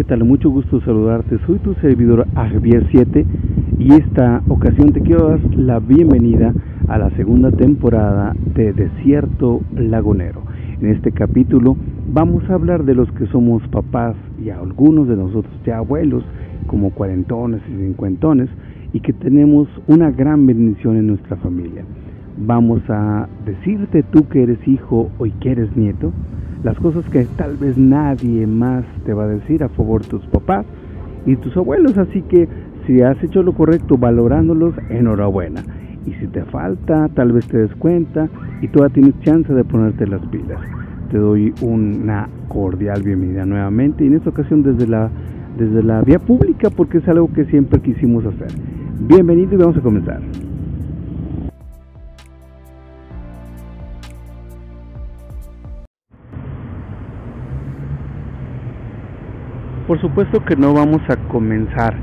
¿qué tal? Mucho gusto saludarte. Soy tu servidor Javier 7 y esta ocasión te quiero dar la bienvenida a la segunda temporada de Desierto Lagunero. En este capítulo vamos a hablar de los que somos papás y algunos de nosotros ya abuelos, como cuarentones y cincuentones, y que tenemos una gran bendición en nuestra familia. Vamos a decirte tú que eres hijo o que eres nieto, las cosas que tal vez nadie más te va a decir a favor de tus papás y tus abuelos. Así que si has hecho lo correcto valorándolos, enhorabuena. Y si te falta, tal vez te des cuenta y todavía tienes chance de ponerte las pilas. Te doy una cordial bienvenida nuevamente y en esta ocasión desde la, desde la vía pública porque es algo que siempre quisimos hacer. Bienvenido y vamos a comenzar. Por supuesto que no vamos a comenzar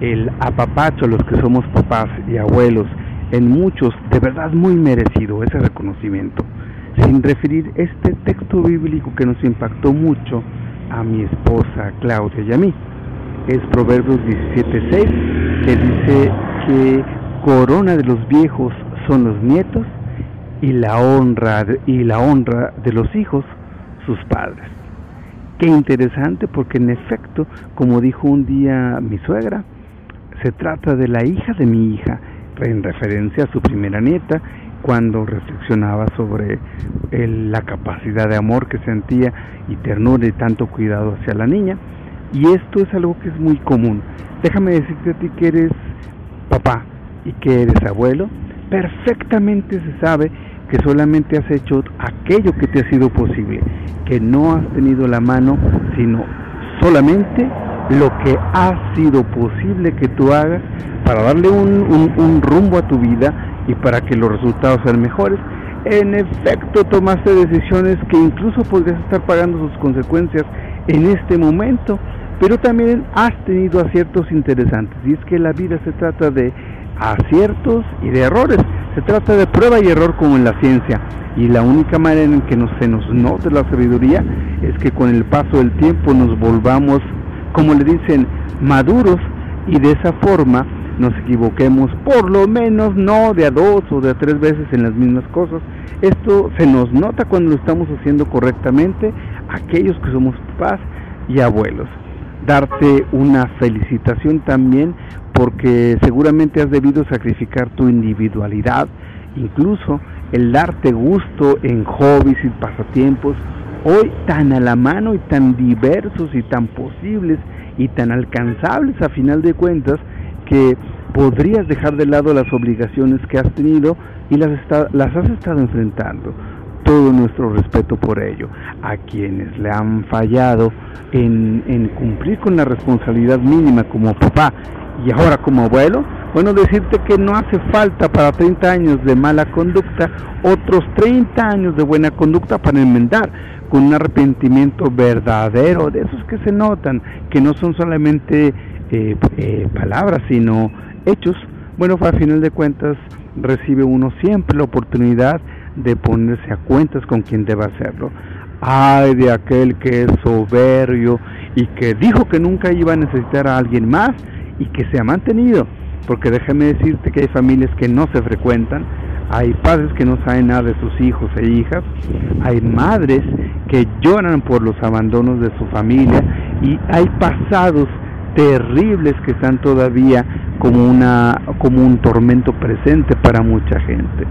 el apapacho los que somos papás y abuelos, en muchos de verdad muy merecido ese reconocimiento, sin referir este texto bíblico que nos impactó mucho a mi esposa Claudia y a mí. Es Proverbios 17:6 que dice que corona de los viejos son los nietos y la honra y la honra de los hijos sus padres. Qué interesante porque en efecto, como dijo un día mi suegra, se trata de la hija de mi hija, en referencia a su primera nieta, cuando reflexionaba sobre la capacidad de amor que sentía y ternura y tanto cuidado hacia la niña. Y esto es algo que es muy común. Déjame decirte a ti que eres papá y que eres abuelo, perfectamente se sabe que solamente has hecho aquello que te ha sido posible, que no has tenido la mano, sino solamente lo que ha sido posible que tú hagas para darle un, rumbo a tu vida y para que los resultados sean mejores. En efecto, tomaste decisiones que incluso podrías estar pagando sus consecuencias en este momento, pero también has tenido aciertos interesantes. Y es que la vida se trata de aciertos y de errores. Se trata de prueba y error como en la ciencia. Y la única manera en que nos, se nos note la sabiduría es que con el paso del tiempo nos volvamos, como le dicen, maduros y de esa forma nos equivoquemos por lo menos no de a dos o de a tres veces en las mismas cosas. Esto se nos nota cuando lo estamos haciendo correctamente aquellos que somos papás y abuelos. Darte una felicitación también porque seguramente has debido sacrificar tu individualidad, incluso el darte gusto en hobbies y pasatiempos, hoy tan a la mano y tan diversos y tan posibles y tan alcanzables a final de cuentas, que podrías dejar de lado las obligaciones que has tenido y las, las has estado enfrentando. Todo nuestro respeto por ello. A quienes le han fallado en, cumplir con la responsabilidad mínima como papá y ahora como abuelo, bueno, decirte que no hace falta para 30 años de mala conducta otros 30 años de buena conducta para enmendar con un arrepentimiento verdadero, de esos que se notan, que no son solamente eh, eh, palabras, sino hechos. Bueno, a final de cuentas recibe uno siempre la oportunidad de ponerse a cuentas con quien deba hacerlo. Ay de aquel que es soberbio y que dijo que nunca iba a necesitar a alguien más y que se ha mantenido, porque déjame decirte que hay familias que no se frecuentan, hay padres que no saben nada de sus hijos e hijas, hay madres que lloran por los abandonos de su familia y hay pasados terribles que están todavía como una como un tormento presente para mucha gente.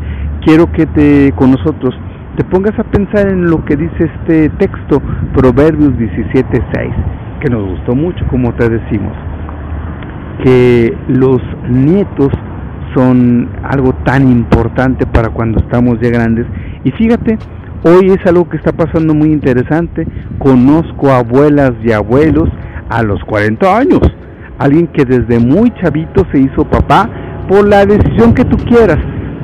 Quiero que te con nosotros te pongas a pensar en lo que dice este texto Proverbios 17:6, que nos gustó mucho como te decimos que los nietos son algo tan importante para cuando estamos ya grandes. Y fíjate, hoy es algo que está pasando muy interesante. Conozco abuelas y abuelos a los 40 años. Alguien que desde muy chavito se hizo papá por la decisión que tú quieras,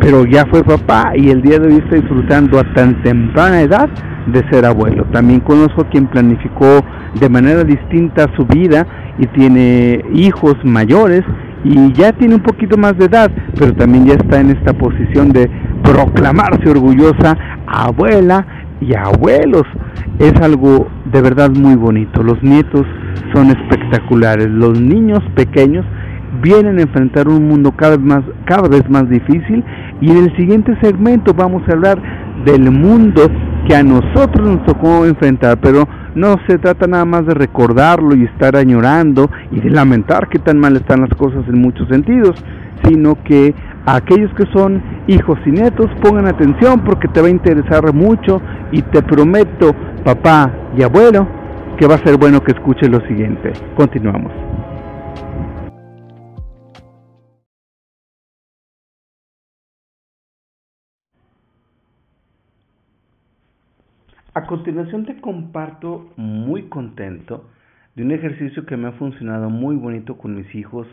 pero ya fue papá y el día de hoy está disfrutando a tan temprana edad de ser abuelo. También conozco a quien planificó de manera distinta su vida y tiene hijos mayores y ya tiene un poquito más de edad, pero también ya está en esta posición de proclamarse orgullosa abuela y abuelos. Es algo de verdad muy bonito. Los nietos son espectaculares. Los niños pequeños vienen a enfrentar un mundo cada vez más, cada vez más difícil y en el siguiente segmento vamos a hablar del mundo que a nosotros nos tocó enfrentar, pero no se trata nada más de recordarlo y estar añorando y de lamentar que tan mal están las cosas en muchos sentidos, sino que aquellos que son hijos y nietos pongan atención porque te va a interesar mucho y te prometo, papá y abuelo, que va a ser bueno que escuches lo siguiente. Continuamos. A continuación te comparto muy contento de un ejercicio que me ha funcionado muy bonito con mis hijos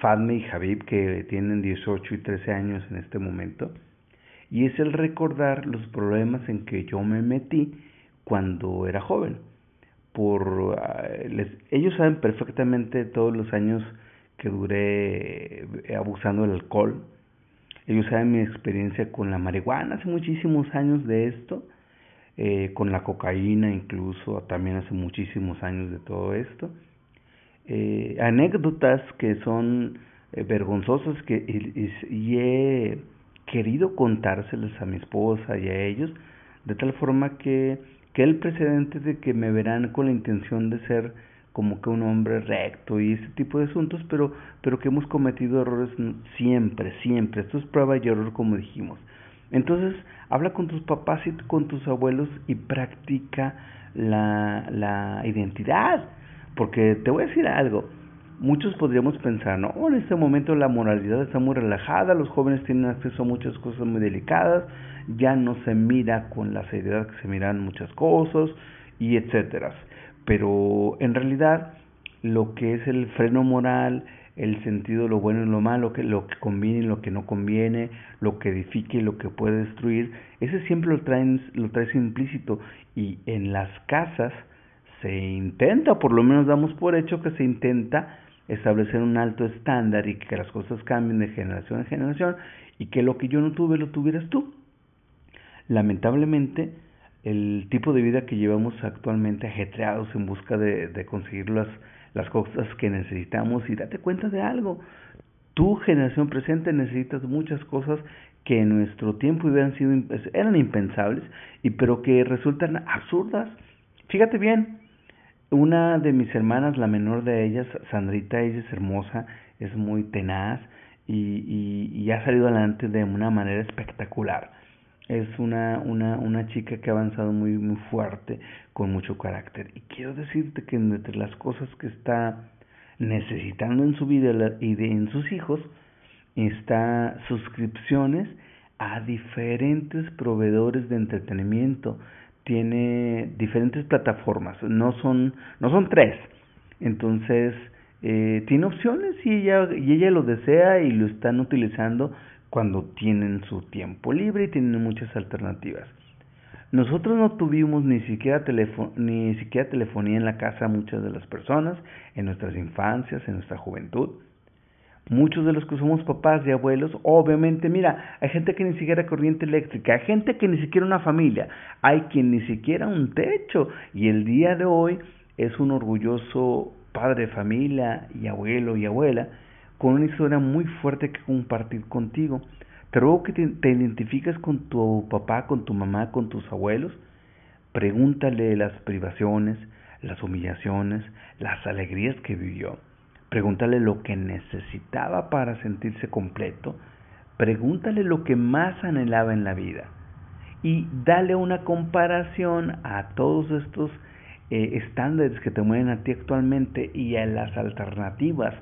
Fadme y Javib que tienen 18 y 13 años en este momento y es el recordar los problemas en que yo me metí cuando era joven. Por, ah, ellos saben perfectamente todos los años que duré eh, abusando del alcohol. Ellos saben mi experiencia con la marihuana, hace muchísimos años de esto eh, con la cocaína incluso, también hace muchísimos años de todo esto. Eh, anécdotas que son eh, vergonzosas que, y, he querido contárselas a mi esposa y a ellos, de tal forma que, que el precedente de que me verán con la intención de ser como que un hombre recto y ese tipo de asuntos, pero, pero que hemos cometido errores siempre, siempre. Esto es prueba y error como dijimos. Entonces, habla con tus papás y con tus abuelos y practica la, la identidad. Porque te voy a decir algo, muchos podríamos pensar, no, en este momento la moralidad está muy relajada, los jóvenes tienen acceso a muchas cosas muy delicadas, ya no se mira con la seriedad que se miran muchas cosas y etcétera. Pero en realidad lo que es el freno moral, el sentido, lo bueno y lo malo, que, lo que conviene y lo que no conviene, lo que edifique y lo que puede destruir, ese siempre lo, traen, lo traes implícito y en las casas se intenta, por lo menos damos por hecho que se intenta establecer un alto estándar y que las cosas cambien de generación en generación y que lo que yo no tuve lo tuvieras tú. Lamentablemente, el tipo de vida que llevamos actualmente ajetreados en busca de, de conseguir las las cosas que necesitamos y date cuenta de algo. Tu generación presente necesitas muchas cosas que en nuestro tiempo hubieran sido, eran impensables, y pero que resultan absurdas. Fíjate bien, una de mis hermanas, la menor de ellas, Sandrita, ella es hermosa, es muy tenaz y, y, y ha salido adelante de una manera espectacular es una, una, una chica que ha avanzado muy, muy fuerte, con mucho carácter. Y quiero decirte que entre las cosas que está necesitando en su vida y de, en sus hijos, está suscripciones a diferentes proveedores de entretenimiento. Tiene diferentes plataformas, no son, no son tres. Entonces, eh, tiene opciones y ella, y ella lo desea y lo están utilizando cuando tienen su tiempo libre y tienen muchas alternativas. Nosotros no tuvimos ni siquiera, ni siquiera telefonía en la casa muchas de las personas, en nuestras infancias, en nuestra juventud. Muchos de los que somos papás y abuelos, obviamente, mira, hay gente que ni siquiera corriente eléctrica, hay gente que ni siquiera una familia, hay quien ni siquiera un techo y el día de hoy es un orgulloso padre de familia y abuelo y abuela con una historia muy fuerte que compartir contigo. Te ruego que te, identifiques con tu papá, con tu mamá, con tus abuelos. Pregúntale las privaciones, las humillaciones, las alegrías que vivió. Pregúntale lo que necesitaba para sentirse completo. Pregúntale lo que más anhelaba en la vida. Y dale una comparación a todos estos eh, estándares que te mueven a ti actualmente y a las alternativas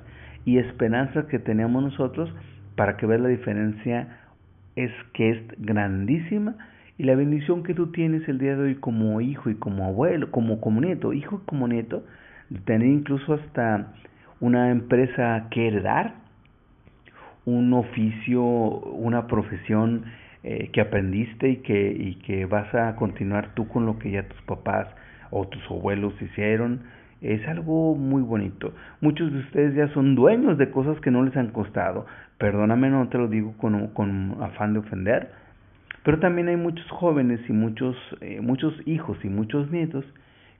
y esperanza que tenemos nosotros para que veas la diferencia es que es grandísima y la bendición que tú tienes el día de hoy como hijo y como abuelo, como, como nieto, hijo y como nieto, de tener incluso hasta una empresa que heredar, un oficio, una profesión eh, que aprendiste y que, y que vas a continuar tú con lo que ya tus papás o tus abuelos hicieron, es algo muy bonito. Muchos de ustedes ya son dueños de cosas que no les han costado. Perdóname, no te lo digo con, con afán de ofender. Pero también hay muchos jóvenes y muchos, eh, muchos hijos y muchos nietos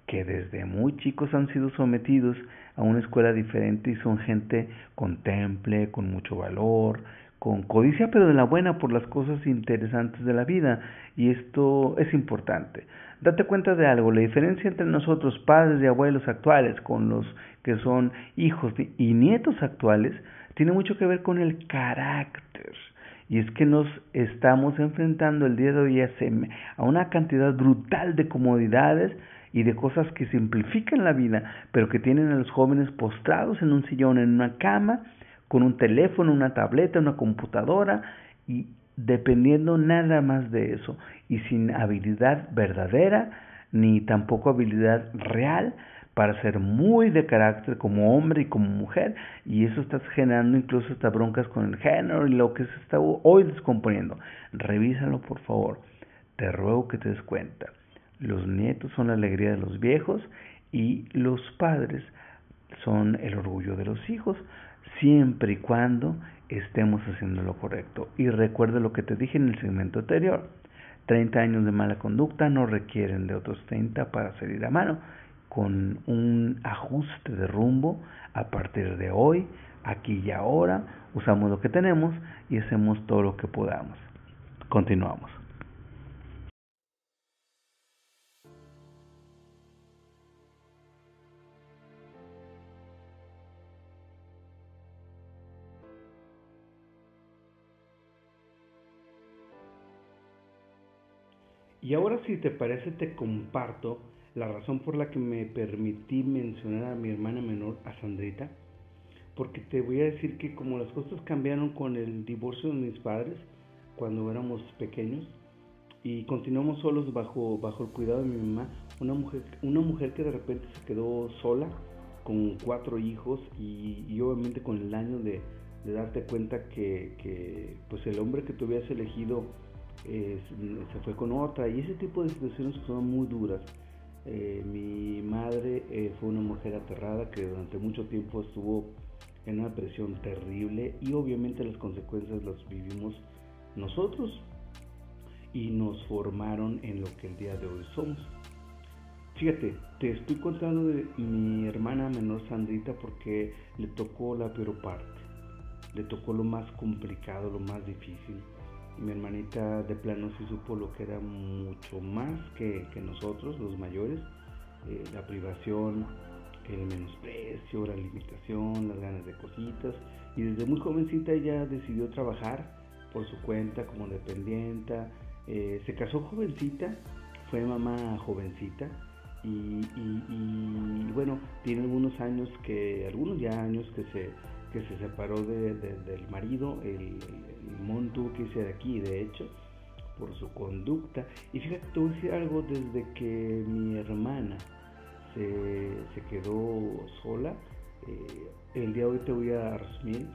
que desde muy chicos han sido sometidos a una escuela diferente y son gente con temple, con mucho valor, con codicia, pero de la buena por las cosas interesantes de la vida. Y esto es importante. Date cuenta de algo, la diferencia entre nosotros, padres y abuelos actuales, con los que son hijos y nietos actuales, tiene mucho que ver con el carácter. Y es que nos estamos enfrentando el día de hoy a una cantidad brutal de comodidades y de cosas que simplifican la vida, pero que tienen a los jóvenes postrados en un sillón, en una cama, con un teléfono, una tableta, una computadora y dependiendo nada más de eso y sin habilidad verdadera ni tampoco habilidad real para ser muy de carácter como hombre y como mujer y eso está generando incluso estas broncas con el género y lo que se está hoy descomponiendo. Revísalo por favor. Te ruego que te des cuenta. Los nietos son la alegría de los viejos y los padres son el orgullo de los hijos siempre y cuando estemos haciendo lo correcto. Y recuerda lo que te dije en el segmento anterior. 30 años de mala conducta no requieren de otros 30 para salir a mano. Con un ajuste de rumbo, a partir de hoy, aquí y ahora, usamos lo que tenemos y hacemos todo lo que podamos. Continuamos. Y ahora si te parece te comparto la razón por la que me permití mencionar a mi hermana menor, a Sandrita, porque te voy a decir que como las cosas cambiaron con el divorcio de mis padres cuando éramos pequeños y continuamos solos bajo, bajo el cuidado de mi mamá, una mujer, una mujer que de repente se quedó sola con cuatro hijos y, obviamente con el año de, darte cuenta que, que, pues el hombre que tú habías elegido se fue con otra y ese tipo de situaciones son muy duras. Eh, mi madre eh, fue una mujer aterrada que durante mucho tiempo estuvo en una presión terrible y obviamente las consecuencias las vivimos nosotros y nos formaron en lo que el día de hoy somos. Fíjate, te estoy contando de mi hermana menor Sandrita porque le tocó la peor parte, le tocó lo más complicado, lo más difícil mi hermanita de plano sí supo lo que era mucho más que, nosotros, los mayores, eh, la privación, el menosprecio, la limitación, las ganas de cositas. Y desde muy jovencita ella decidió trabajar por su cuenta como dependienta. Eh, se casó jovencita, fue mamá jovencita. Y, y, bueno, tiene algunos años que, algunos ya años que se que se separó del marido, el, tuvo que irse de aquí, de hecho, por su conducta. Y fíjate, te voy a decir algo, desde que mi hermana se, quedó sola, eh, el día de hoy te voy a resumir,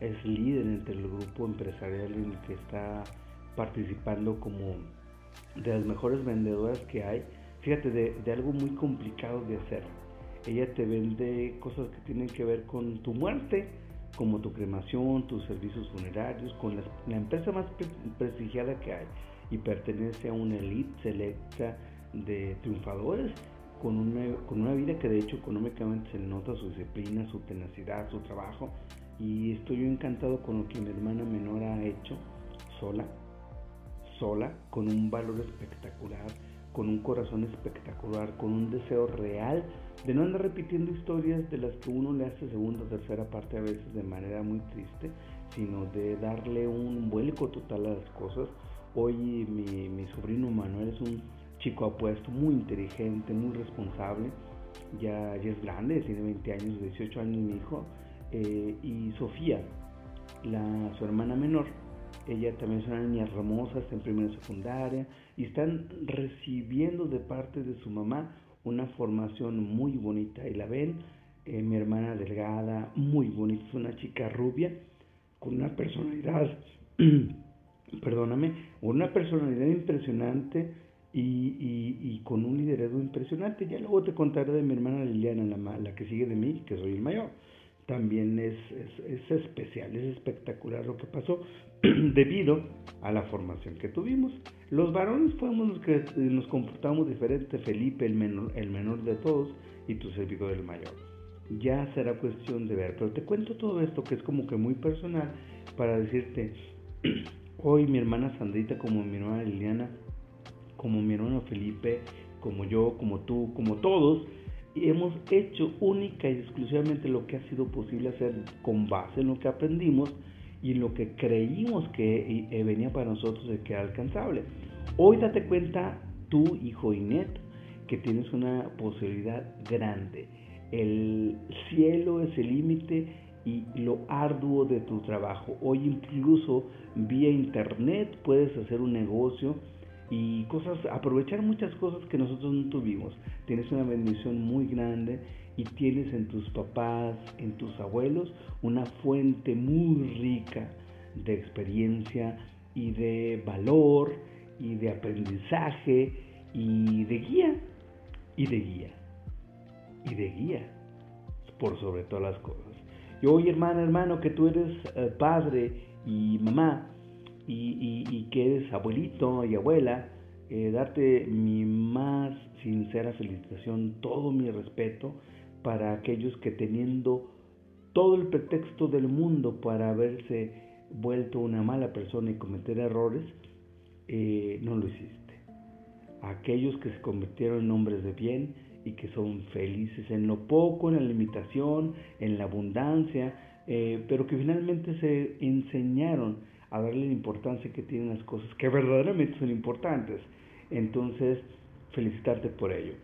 es líder entre el grupo empresarial en el que está participando como de las mejores vendedoras que hay. Fíjate, de, de algo muy complicado de hacer. Ella te vende cosas que tienen que ver con tu muerte como tu cremación, tus servicios funerarios, con la, empresa más prestigiada que hay y pertenece a una elite selecta de triunfadores con una, con una vida que de hecho económicamente se nota su disciplina, su tenacidad, su trabajo. Y estoy encantado con lo que mi hermana menor ha hecho sola, sola, con un valor espectacular, con un corazón espectacular, con un deseo real de no andar repitiendo historias de las que uno le hace segunda o tercera parte a veces de manera muy triste, sino de darle un vuelco total a las cosas. Hoy mi, mi sobrino Manuel es un chico apuesto, muy inteligente, muy responsable, ya, ya es grande, tiene 20 años, 18 años mi hijo, eh, y Sofía, la, su hermana menor, ella también es una niña hermosa, está en primera secundaria y están recibiendo de parte de su mamá una formación muy bonita y la ven, eh, mi hermana delgada, muy bonita, es una chica rubia con una personalidad, perdóname, una personalidad impresionante y, y, con un liderazgo impresionante. Ya luego te contaré de mi hermana Liliana, la, la que sigue de mí, que soy el mayor. También es, es, especial, es espectacular lo que pasó debido a la formación que tuvimos. Los varones fuimos los que nos comportamos diferente, Felipe el menor, el menor de todos y tu servidor el mayor. Ya será cuestión de ver, pero te cuento todo esto que es como que muy personal para decirte, hoy mi hermana Sandrita como mi hermana Liliana, como mi hermano Felipe, como yo, como tú, como todos, hemos hecho única y exclusivamente lo que ha sido posible hacer con base en lo que aprendimos y en lo que creímos que eh, venía para nosotros de que era alcanzable. Hoy date cuenta, tú, hijo y neto, que tienes una posibilidad grande. El cielo es el límite y lo arduo de tu trabajo. Hoy incluso vía internet puedes hacer un negocio y cosas, aprovechar muchas cosas que nosotros no tuvimos. Tienes una bendición muy grande y tienes en tus papás, en tus abuelos, una fuente muy rica de experiencia y de valor y de aprendizaje y de guía y de guía y de guía por sobre todas las cosas. Y hoy hermano, hermano, que tú eres eh, padre y mamá, y, que eres abuelito y abuela, eh, darte mi más sincera felicitación, todo mi respeto para aquellos que teniendo todo el pretexto del mundo para haberse vuelto una mala persona y cometer errores, eh, no lo hiciste. Aquellos que se convirtieron en hombres de bien y que son felices en lo poco, en la limitación, en la abundancia, eh, pero que finalmente se enseñaron a darle la importancia que tienen las cosas que verdaderamente son importantes. Entonces, felicitarte por ello.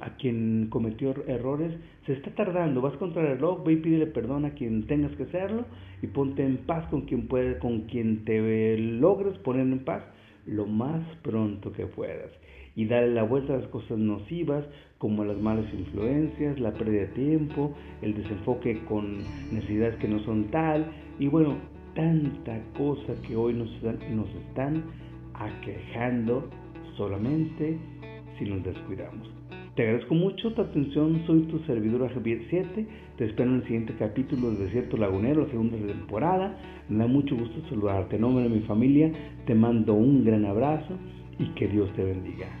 A quien cometió errores, se está tardando, vas contra el reloj, ve y pídele perdón a quien tengas que hacerlo y ponte en paz con quien puede, con quien te logres poner en paz lo más pronto que puedas y darle la vuelta a las cosas nocivas como las malas influencias, la pérdida de tiempo, el desenfoque con necesidades que no son tal y bueno, tanta cosa que hoy nos, nos están aquejando solamente si nos descuidamos. Te agradezco mucho tu atención, soy tu servidor Javier 7, te espero en el siguiente capítulo de Desierto Lagunero, la segunda temporada, me da mucho gusto saludarte, en nombre de mi familia te mando un gran abrazo y que Dios te bendiga.